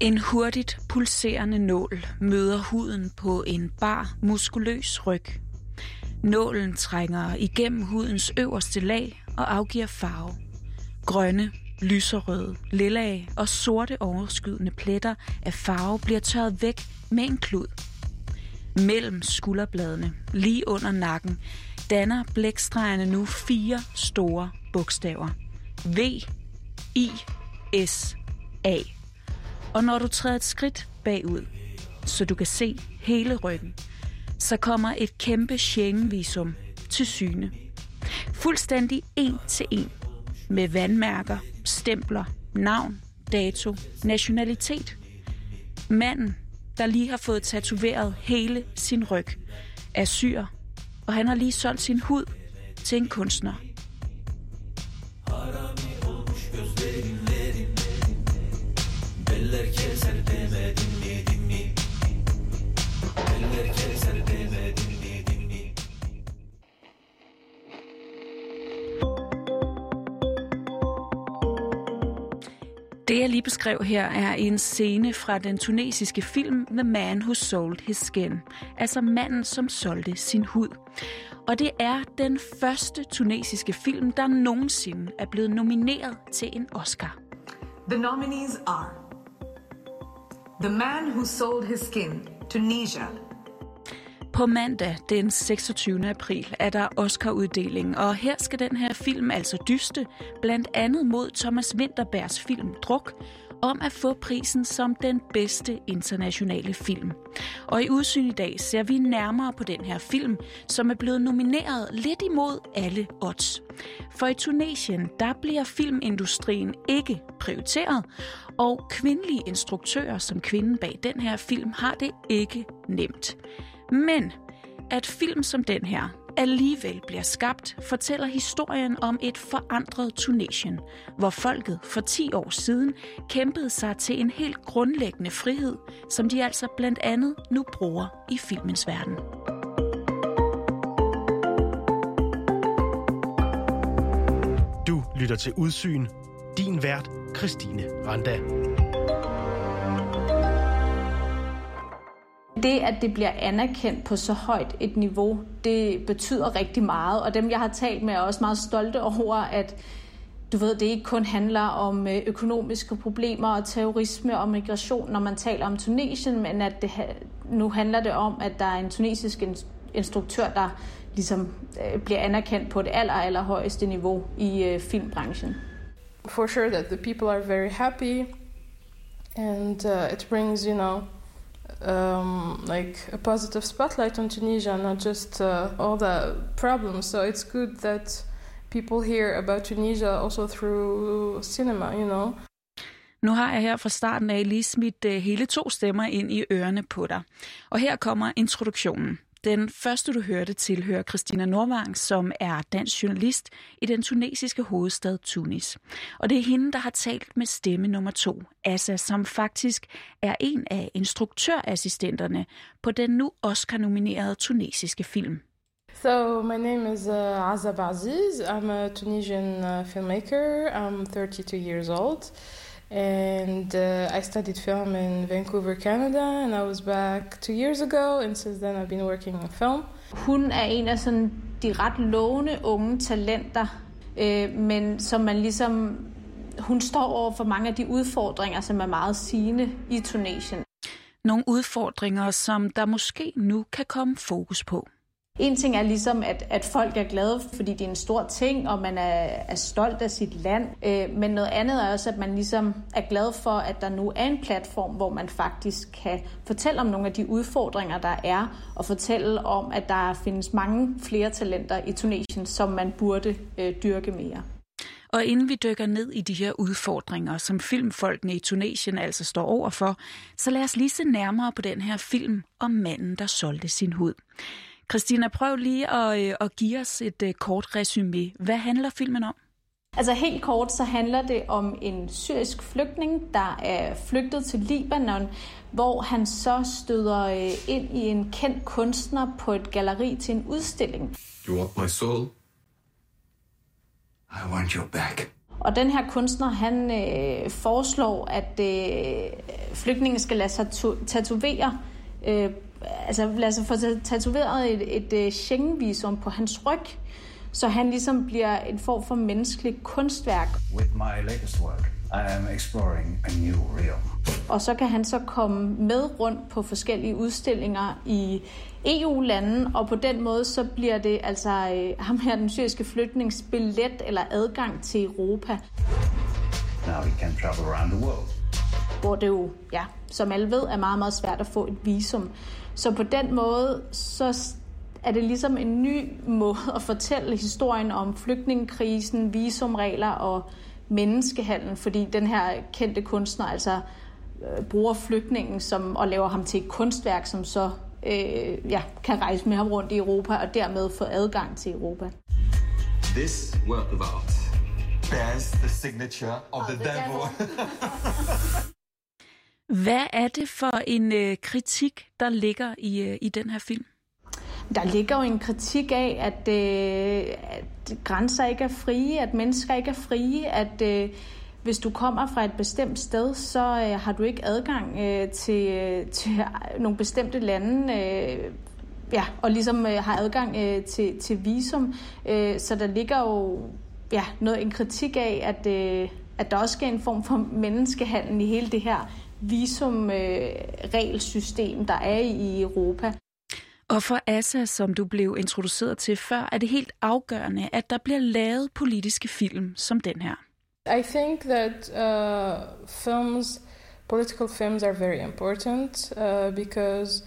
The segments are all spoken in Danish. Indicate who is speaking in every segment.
Speaker 1: En hurtigt pulserende nål møder huden på en bar, muskuløs ryg. Nålen trænger igennem hudens øverste lag og afgiver farve. Grønne, lyserøde, lilla og sorte overskydende pletter af farve bliver tørret væk med en klud. Mellem skulderbladene, lige under nakken, danner blækstregerne nu fire store bogstaver. V, I, S, A. Og når du træder et skridt bagud, så du kan se hele ryggen, så kommer et kæmpe Schengen-visum til syne. Fuldstændig en til en. Med vandmærker, stempler, navn, dato, nationalitet. Manden, der lige har fået tatoveret hele sin ryg, er syr, og han har lige solgt sin hud til en kunstner. Eller keser demedin mi Eller keser demedin mi dinmi Det jeg lige beskrev her er en scene fra den tunesiske film The Man Who Sold His Skin, altså manden som solgte sin hud. Og det er den første tunesiske film, der nogensinde er blevet nomineret til en Oscar.
Speaker 2: The nominees are The Man Who Sold His Skin, Tunisia.
Speaker 1: På mandag den 26. april er der Oscar-uddeling, og her skal den her film altså dyste, blandt andet mod Thomas Winterbergs film Druk, om at få prisen som den bedste internationale film. Og i udsyn i dag ser vi nærmere på den her film, som er blevet nomineret lidt imod alle odds. For i Tunesien, der bliver filmindustrien ikke prioriteret, og kvindelige instruktører som kvinden bag den her film har det ikke nemt. Men at film som den her alligevel bliver skabt, fortæller historien om et forandret Tunesien, hvor folket for 10 år siden kæmpede sig til en helt grundlæggende frihed, som de altså blandt andet nu bruger i filmens verden.
Speaker 3: Du lytter til Udsyn. Din vært, Christine Randa.
Speaker 4: Det, at det bliver anerkendt på så højt et niveau, det betyder rigtig meget. Og dem, jeg har talt med, er også meget stolte over, at du ved, det ikke kun handler om øh, økonomiske problemer og terrorisme og migration, når man taler om Tunesien, men at det, nu handler det om, at der er en tunesisk instruktør, der ligesom øh, bliver anerkendt på det aller, aller højeste niveau i øh, filmbranchen.
Speaker 5: For sure that the people are very happy and uh, it brings, you know, um, like a positive spotlight on Tunisia, not just uh, all the problems. So it's good that people hear about Tunisia also through cinema, you know.
Speaker 1: Nu har jeg her fra starten af lige smidt uh, hele to stemmer ind i ørerne på dig. Og her kommer introduktionen. Den første, du hørte, tilhører Christina Norvang, som er dansk journalist i den tunesiske hovedstad Tunis. Og det er hende, der har talt med stemme nummer to, Asa, som faktisk er en af instruktørassistenterne på den nu Oscar-nominerede tunesiske film.
Speaker 5: So my name is uh, Azab Aziz. I'm a Tunisian uh, filmmaker. I'm 32 years old. And uh, I studied film in Vancouver, Canada, and I was back two years ago, and since then I've been working in film.
Speaker 4: Hun er en af sådan de ret lovende unge talenter, øh, men som man ligesom, hun står over for mange af de udfordringer, som er meget sigende i Tunesien.
Speaker 1: Nogle udfordringer, som der måske nu kan komme fokus på.
Speaker 4: En ting er ligesom, at, at folk er glade, fordi det er en stor ting, og man er, er stolt af sit land. Øh, men noget andet er også, at man ligesom er glad for, at der nu er en platform, hvor man faktisk kan fortælle om nogle af de udfordringer, der er, og fortælle om, at der findes mange flere talenter i Tunesien, som man burde øh, dyrke mere.
Speaker 1: Og inden vi dykker ned i de her udfordringer, som filmfolkene i Tunesien altså står overfor, så lad os lige se nærmere på den her film om manden, der solgte sin hud. Christina, prøv lige at, øh, at give os et uh, kort resume. Hvad handler filmen om?
Speaker 4: Altså helt kort, så handler det om en syrisk flygtning, der er flygtet til Libanon, hvor han så støder øh, ind i en kendt kunstner på et galleri til en udstilling.
Speaker 6: You want my soul? I want your back.
Speaker 4: Og den her kunstner, han øh, foreslår, at øh, flygtninge skal lade sig tatovere, øh, altså lade sig få tatoveret et, et, et Schengen-visum på hans ryg, så han ligesom bliver en form for menneskelig kunstværk. With my latest work, I am exploring a new realm. Og så kan han så komme med rundt på forskellige udstillinger i EU-lande, og på den måde så bliver det altså øh, ham her, den syriske flygtningsbillet eller adgang til Europa. Now we can travel around the world. Hvor det jo, ja, som alle ved, er meget, meget svært at få et visum. Så på den måde, så er det ligesom en ny måde at fortælle historien om flygtningekrisen, visumregler og menneskehandel, fordi den her kendte kunstner altså øh, bruger flygtningen som, og laver ham til et kunstværk, som så øh, ja, kan rejse med ham rundt i Europa og dermed få adgang til Europa. This work of art bears the signature of the, the devil.
Speaker 1: Hvad er det for en øh, kritik, der ligger i, øh, i den her film?
Speaker 4: Der ligger jo en kritik af, at, øh, at grænser ikke er frie, at mennesker ikke er frie, at øh, hvis du kommer fra et bestemt sted, så øh, har du ikke adgang øh, til, øh, til nogle bestemte lande, øh, ja, og ligesom øh, har adgang øh, til, til visum. Øh, så der ligger jo ja, noget en kritik af, at, øh, at der også sker en form for menneskehandel i hele det her visumregelsystem, der er i Europa.
Speaker 1: Og for Assa, som du blev introduceret til før, er det helt afgørende, at der bliver lavet politiske film som den her.
Speaker 5: I think that uh, films, political films, are very important uh, because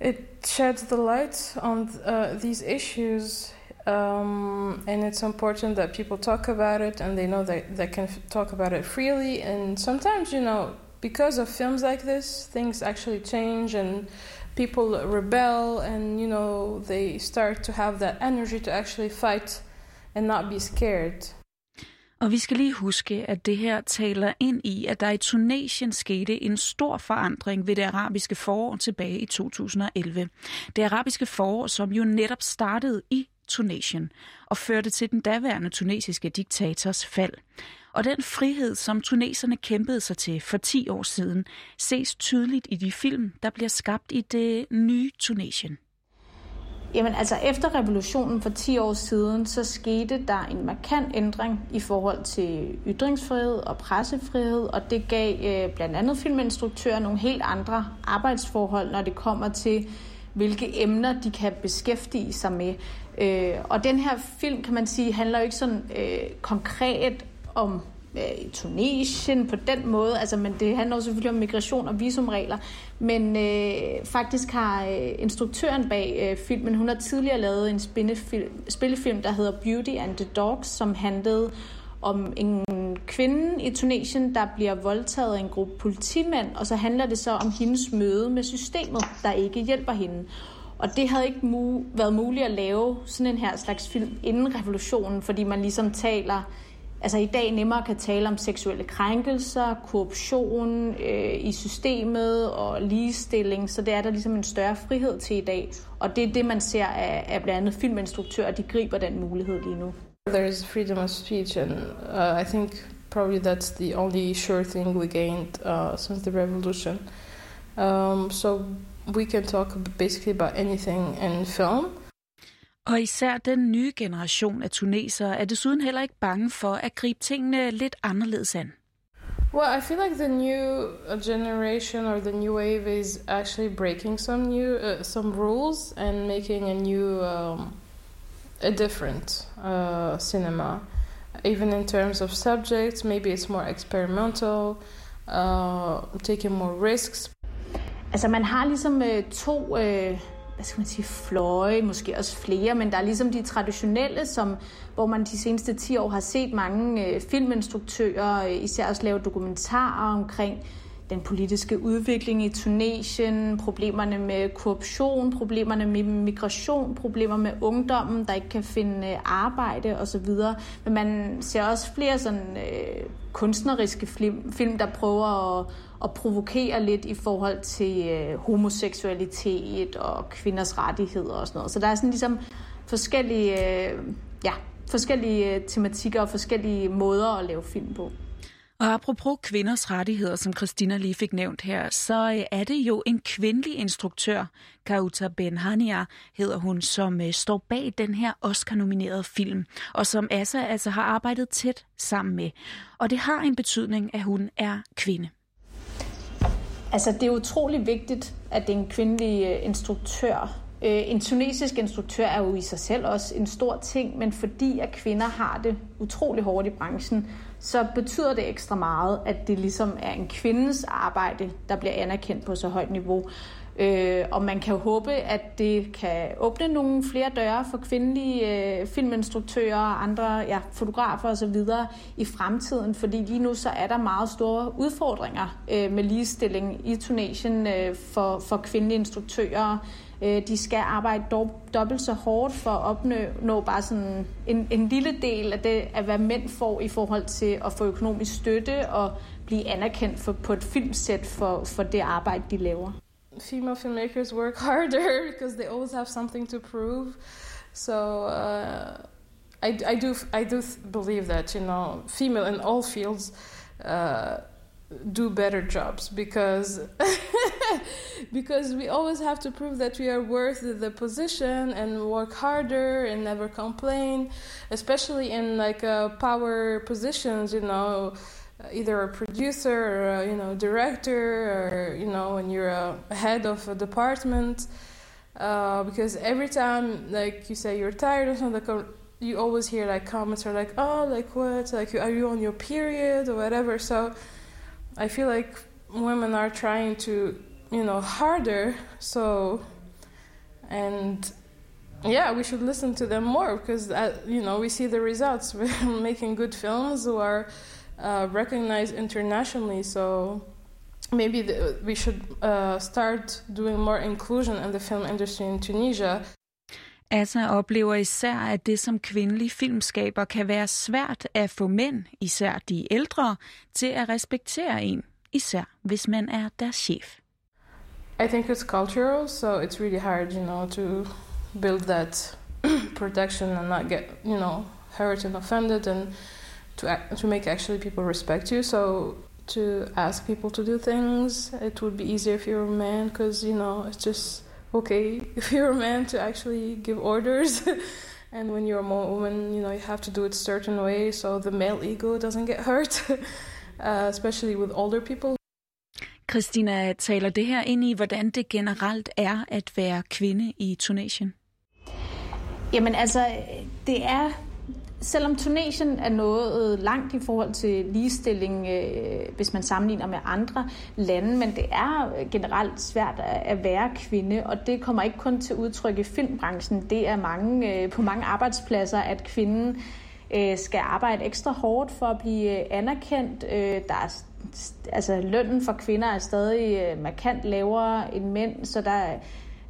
Speaker 5: it sheds the light on uh, these issues, um, and it's important that people talk about it and they know that they can talk about it freely. And sometimes, you know, because of films like this, things actually change and people rebel and you know they start to have that energy to actually fight and not be scared.
Speaker 1: Og vi skal lige huske, at det her taler ind i, at der i Tunesien skete en stor forandring ved det arabiske forår tilbage i 2011. Det arabiske forår, som jo netop startede i Tunesien og førte til den daværende tunesiske diktators fald. Og den frihed, som tuneserne kæmpede sig til for 10 år siden, ses tydeligt i de film, der bliver skabt i det nye Tunesien.
Speaker 4: Jamen altså efter revolutionen for 10 år siden, så skete der en markant ændring i forhold til ytringsfrihed og pressefrihed, og det gav øh, blandt andet filminstruktører nogle helt andre arbejdsforhold, når det kommer til, hvilke emner de kan beskæftige sig med. Øh, og den her film, kan man sige, handler jo ikke sådan øh, konkret om øh, Tunesien på den måde, altså, men det handler jo selvfølgelig om migration og visumregler, men øh, faktisk har øh, instruktøren bag øh, filmen, hun har tidligere lavet en spillefilm, spillefilm, der hedder Beauty and the Dogs, som handlede om en kvinde i Tunesien, der bliver voldtaget af en gruppe politimænd, og så handler det så om hendes møde med systemet, der ikke hjælper hende. Og det havde ikke mu- været muligt at lave sådan en her slags film inden revolutionen, fordi man ligesom taler altså i dag nemmere kan tale om seksuelle krænkelser, korruption øh, i systemet og ligestilling, så det er der ligesom en større frihed til i dag. Og det er det, man ser af, af blandt andet filminstruktører, de griber den mulighed lige nu.
Speaker 5: There is freedom of speech, and uh, I think probably that's the only sure thing we gained uh, since the revolution. Um, so we can talk basically about anything in film.
Speaker 1: Og især den nye generation af tunesere er desuden heller ikke bange for at gribe tingene lidt anderledes an.
Speaker 5: Well, I feel like the new uh, generation or the new wave is actually breaking some new uh, some rules and making a new um, a different uh, cinema. Even in terms of subjects, maybe it's more experimental, uh, taking more risks.
Speaker 4: Altså man har ligesom øh, to øh, hvad skal man sige, fløje, måske også flere, men der er ligesom de traditionelle, som, hvor man de seneste 10 år har set mange øh, filminstruktører, øh, især også lave dokumentarer omkring den politiske udvikling i Tunesien, problemerne med korruption, problemerne med migration, problemer med ungdommen, der ikke kan finde øh, arbejde osv. Men man ser også flere sådan øh, kunstneriske film, film, der prøver at, at provokere lidt i forhold til øh, homoseksualitet og kvinders rettigheder og sådan noget. Så der er sådan ligesom forskellige øh, ja, forskellige øh, tematikker og forskellige måder at lave film på.
Speaker 1: Og apropos kvinders rettigheder, som Christina lige fik nævnt her, så øh, er det jo en kvindelig instruktør, Kauta Benhania hedder hun, som øh, står bag den her Oscar-nominerede film, og som Asa altså har arbejdet tæt sammen med. Og det har en betydning, at hun er kvinde.
Speaker 4: Altså, det er utrolig vigtigt, at det er en kvindelig øh, instruktør. En tunesisk instruktør er jo i sig selv også en stor ting, men fordi at kvinder har det utrolig hårdt i branchen, så betyder det ekstra meget, at det ligesom er en kvindes arbejde, der bliver anerkendt på så højt niveau. Øh, og man kan håbe, at det kan åbne nogle flere døre for kvindelige øh, filminstruktører og andre ja, fotografer osv. i fremtiden, fordi lige nu så er der meget store udfordringer øh, med ligestilling i Tunesien øh, for, for kvindelige instruktører. Øh, de skal arbejde dobbelt så hårdt for at opnå bare sådan en, en lille del af det, af hvad mænd får i forhold til at få økonomisk støtte og blive anerkendt for, på et filmsæt for, for det arbejde, de laver.
Speaker 5: Female filmmakers work harder because they always have something to prove. So uh, I, I do I do believe that you know female in all fields uh, do better jobs because because we always have to prove that we are worth the position and work harder and never complain especially in like uh, power positions you know either a producer or a, you know director or you know when you're a head of a department uh, because every time like you say you're tired or something you always hear like comments or like oh like what? Like are you on your period or whatever? So I feel like women are trying to, you know, harder. So, and yeah, we should listen to them more because, uh, you know, we see the results. We're making good films who are uh, recognized internationally. So maybe we should uh, start doing more inclusion in the film industry in Tunisia.
Speaker 1: Asna oplever især, at det som kvindelig filmskaber kan være svært at få mænd, især de ældre, til at respektere en, især hvis man er deres chef.
Speaker 5: I think it's cultural, so it's really hard, you know, to build that protection and not get, you know, hurt and offended and to to make actually people respect you. So to ask people to do things, it would be easier if you're a man because, you know, it's just okay if you're a man to actually give orders and when you're a woman you know you have to do it a certain way so the male ego doesn't get hurt uh, especially with older people
Speaker 1: Christina taler det her ind i, hvordan det generelt er at være kvinde i Tunesien?
Speaker 4: Jamen altså, det er selvom Tunesien er nået langt i forhold til ligestilling, øh, hvis man sammenligner med andre lande, men det er generelt svært at være kvinde, og det kommer ikke kun til udtryk i filmbranchen. Det er mange, øh, på mange arbejdspladser, at kvinden øh, skal arbejde ekstra hårdt for at blive øh, anerkendt. Øh, der er, altså, lønnen for kvinder er stadig øh, markant lavere end mænd, så der,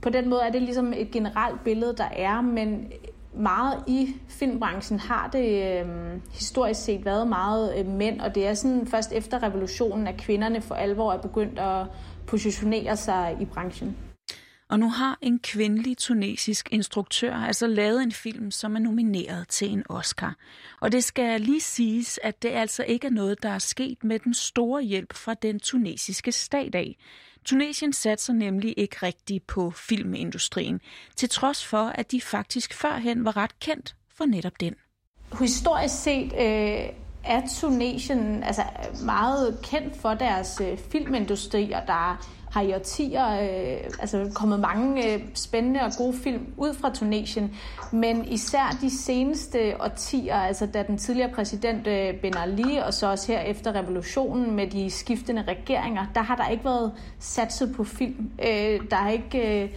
Speaker 4: på den måde er det ligesom et generelt billede, der er, men meget i filmbranchen har det øh, historisk set været meget øh, mænd, og det er sådan først efter revolutionen, at kvinderne for alvor er begyndt at positionere sig i branchen.
Speaker 1: Og nu har en kvindelig tunesisk instruktør altså lavet en film, som er nomineret til en Oscar. Og det skal lige siges, at det altså ikke er noget, der er sket med den store hjælp fra den tunesiske stat af. Tunesien satser nemlig ikke rigtigt på filmindustrien, til trods for, at de faktisk førhen var ret kendt for netop den.
Speaker 4: Historisk set øh, er Tunesien altså, meget kendt for deres øh, filmindustri, og der har i årtier øh, altså kommet mange øh, spændende og gode film ud fra Tunesien. Men især de seneste årtier, altså da den tidligere præsident øh, Ben Ali, og så også her efter revolutionen med de skiftende regeringer, der har der ikke været satset på film. Øh, der har ikke... Øh,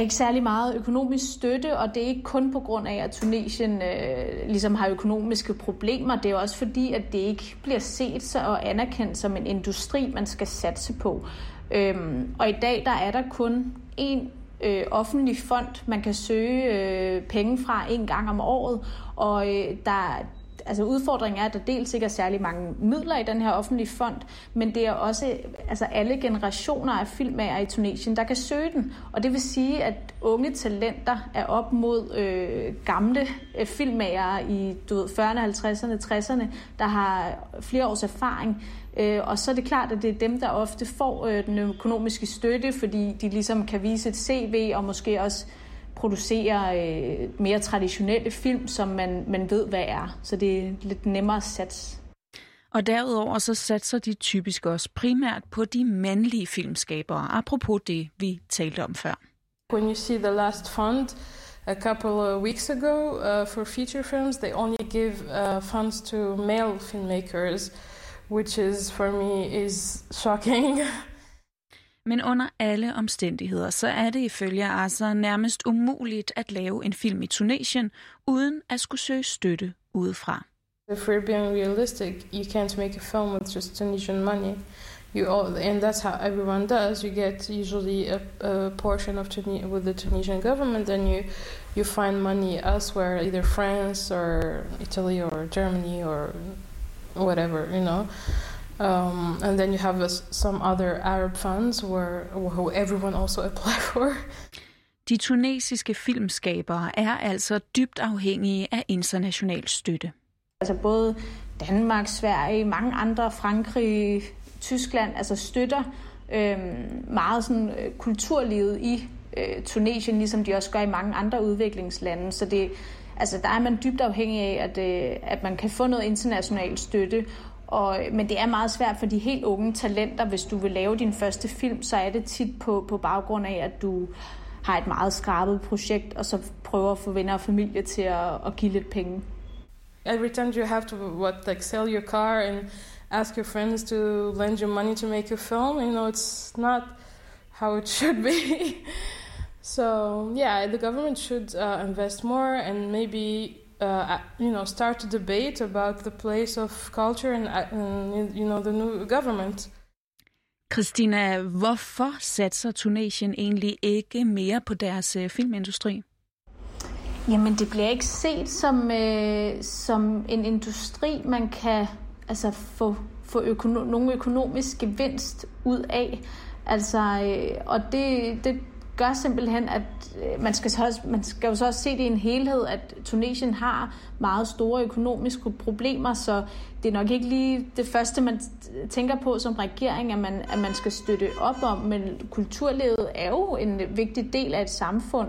Speaker 4: ikke særlig meget økonomisk støtte, og det er ikke kun på grund af, at Tunesien øh, ligesom har økonomiske problemer. Det er også fordi, at det ikke bliver set og anerkendt som en industri, man skal satse på. Øhm, og i dag der er der kun en øh, offentlig fond, man kan søge øh, penge fra en gang om året, og øh, der altså udfordringen er, at der dels ikke er særlig mange midler i den her offentlige fond, men det er også altså alle generationer af filmager i Tunesien, der kan søge den. Og det vil sige, at unge talenter er op mod øh, gamle øh, filmager i du ved, 40'erne, 50'erne, 60'erne, der har flere års erfaring. Øh, og så er det klart, at det er dem, der ofte får øh, den økonomiske støtte, fordi de ligesom kan vise et CV og måske også producere øh, mere traditionelle film, som man, man ved, hvad er. Så det er lidt nemmere at satse.
Speaker 1: Og derudover så satser de typisk også primært på de mandlige filmskabere, apropos det, vi talte om før.
Speaker 5: When you see the last fund a couple of weeks ago uh, for feature films, they only give uh, funds to male filmmakers, which is for me is shocking.
Speaker 1: Men under alle omstændigheder, så er det ifølge Asa nærmest umuligt at lave en film i Tunesien, uden at skulle søge støtte udefra.
Speaker 5: If we're being realistic, you can't make a film with just Tunisian money. You all, and that's how everyone does. You get usually a, a portion of Tunis with the Tunisian government, then you you find money elsewhere, either France or Italy or Germany or whatever, you know. Um, and then you have a, some other Arab funds where who everyone also apply for.
Speaker 1: De tunesiske filmskabere er altså dybt afhængige af international støtte.
Speaker 4: Altså både Danmark, Sverige, mange andre, Frankrig, Tyskland, altså støtter øh, meget sådan, øh, kulturlivet i øh, Tunesien, ligesom de også gør i mange andre udviklingslande. Så det, altså, der er man dybt afhængig af, at, øh, at man kan få noget international støtte, og, øh, men det er meget svært for de helt unge talenter. Hvis du vil lave din første film, så er det tit på, på baggrund af, at du har et meget skrabet projekt, og så prøver at få venner og familie til at, at give lidt penge.
Speaker 5: Every time you have to what like sell your car and ask your friends to lend you money to make a film, you know, it's not how it should be. so yeah, the government should uh, invest more and maybe uh, you know, start a debate about the place of culture and, and you know, the new government.
Speaker 1: Christina, hvorfor satser Tunesien egentlig ikke mere på deres øh, filmindustri?
Speaker 4: Jamen, det bliver ikke set som, øh, som en industri, man kan altså, få, få økono- nogle økonomisk gevinst ud af. Altså, øh, og det, det gør simpelthen, at øh, man skal, så man skal jo så også se det i en helhed, at Tunesien har meget store økonomiske problemer, så det er nok ikke lige det første, man tænker på som regering, at man, at man skal støtte op om, men kulturlivet er jo en vigtig del af et samfund,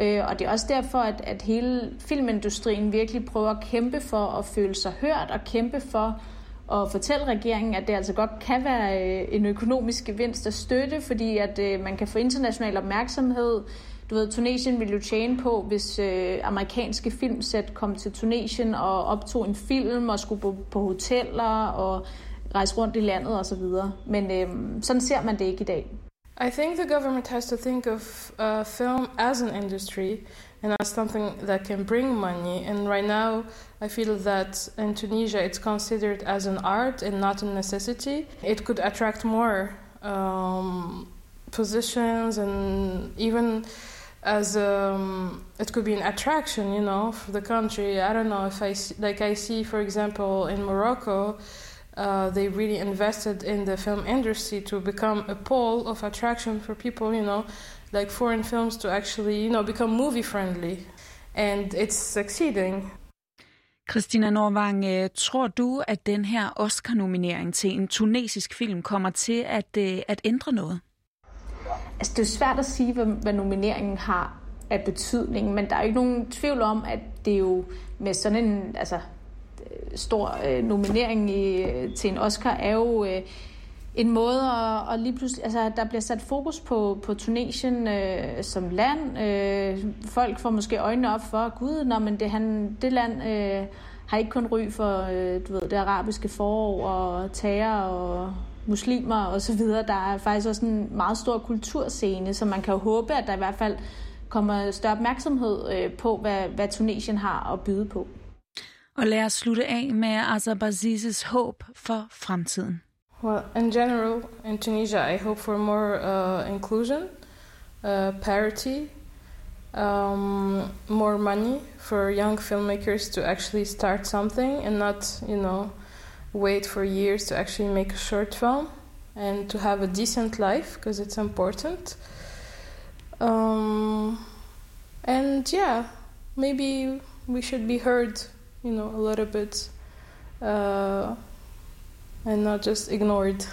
Speaker 4: øh, og det er også derfor, at, at hele filmindustrien virkelig prøver at kæmpe for at føle sig hørt, og kæmpe for og fortælle regeringen, at det altså godt kan være øh, en økonomisk gevinst at støtte, fordi at øh, man kan få international opmærksomhed. Du ved, Tunesien ville jo tjene på, hvis øh, amerikanske filmsæt kom til Tunesien og optog en film og skulle på, på hoteller og rejse rundt i landet osv. Men øh, sådan ser man det ikke i dag.
Speaker 5: I think the government has to think of uh, film as an industry and as something that can bring money. And right now, I feel that in Tunisia it's considered as an art and not a necessity. It could attract more um, positions and even as um, it could be an attraction, you know, for the country. I don't know if I see, like I see, for example, in Morocco. Uh, they really invested in the film industry to become a pole of attraction for people, you know, like foreign films to actually, you know, become movie friendly. And it's succeeding.
Speaker 1: Christina Norvang, øh, tror du, at den her Oscar-nominering til en tunesisk film kommer til at, øh, at ændre noget?
Speaker 4: Altså, det er svært at sige, hvad, hvad nomineringen har af betydning, men der er jo ikke nogen tvivl om, at det er jo med sådan en altså, stor øh, nominering i, til en Oscar, er jo øh, en måde at, at lige pludselig, altså der bliver sat fokus på, på Tunesien øh, som land. Øh, folk får måske øjnene op for, gud, når men det, han, det land øh, har ikke kun ry for øh, du ved, det arabiske forår og terror og muslimer og så videre. Der er faktisk også en meget stor kulturscene, så man kan jo håbe, at der i hvert fald kommer større opmærksomhed øh, på, hvad, hvad Tunesien har at byde på.
Speaker 1: Og lad os slutte af med Azarbazizes håb for fremtiden.
Speaker 5: Well, in general, in Tunisia, I hope for more uh, inclusion, uh, parity, um, more money for young filmmakers to actually start something and not, you know, wait for years to actually make a short film and to have a decent life because it's important. Um, and yeah, maybe we should be heard, you know, a little bit uh, and not just ignored.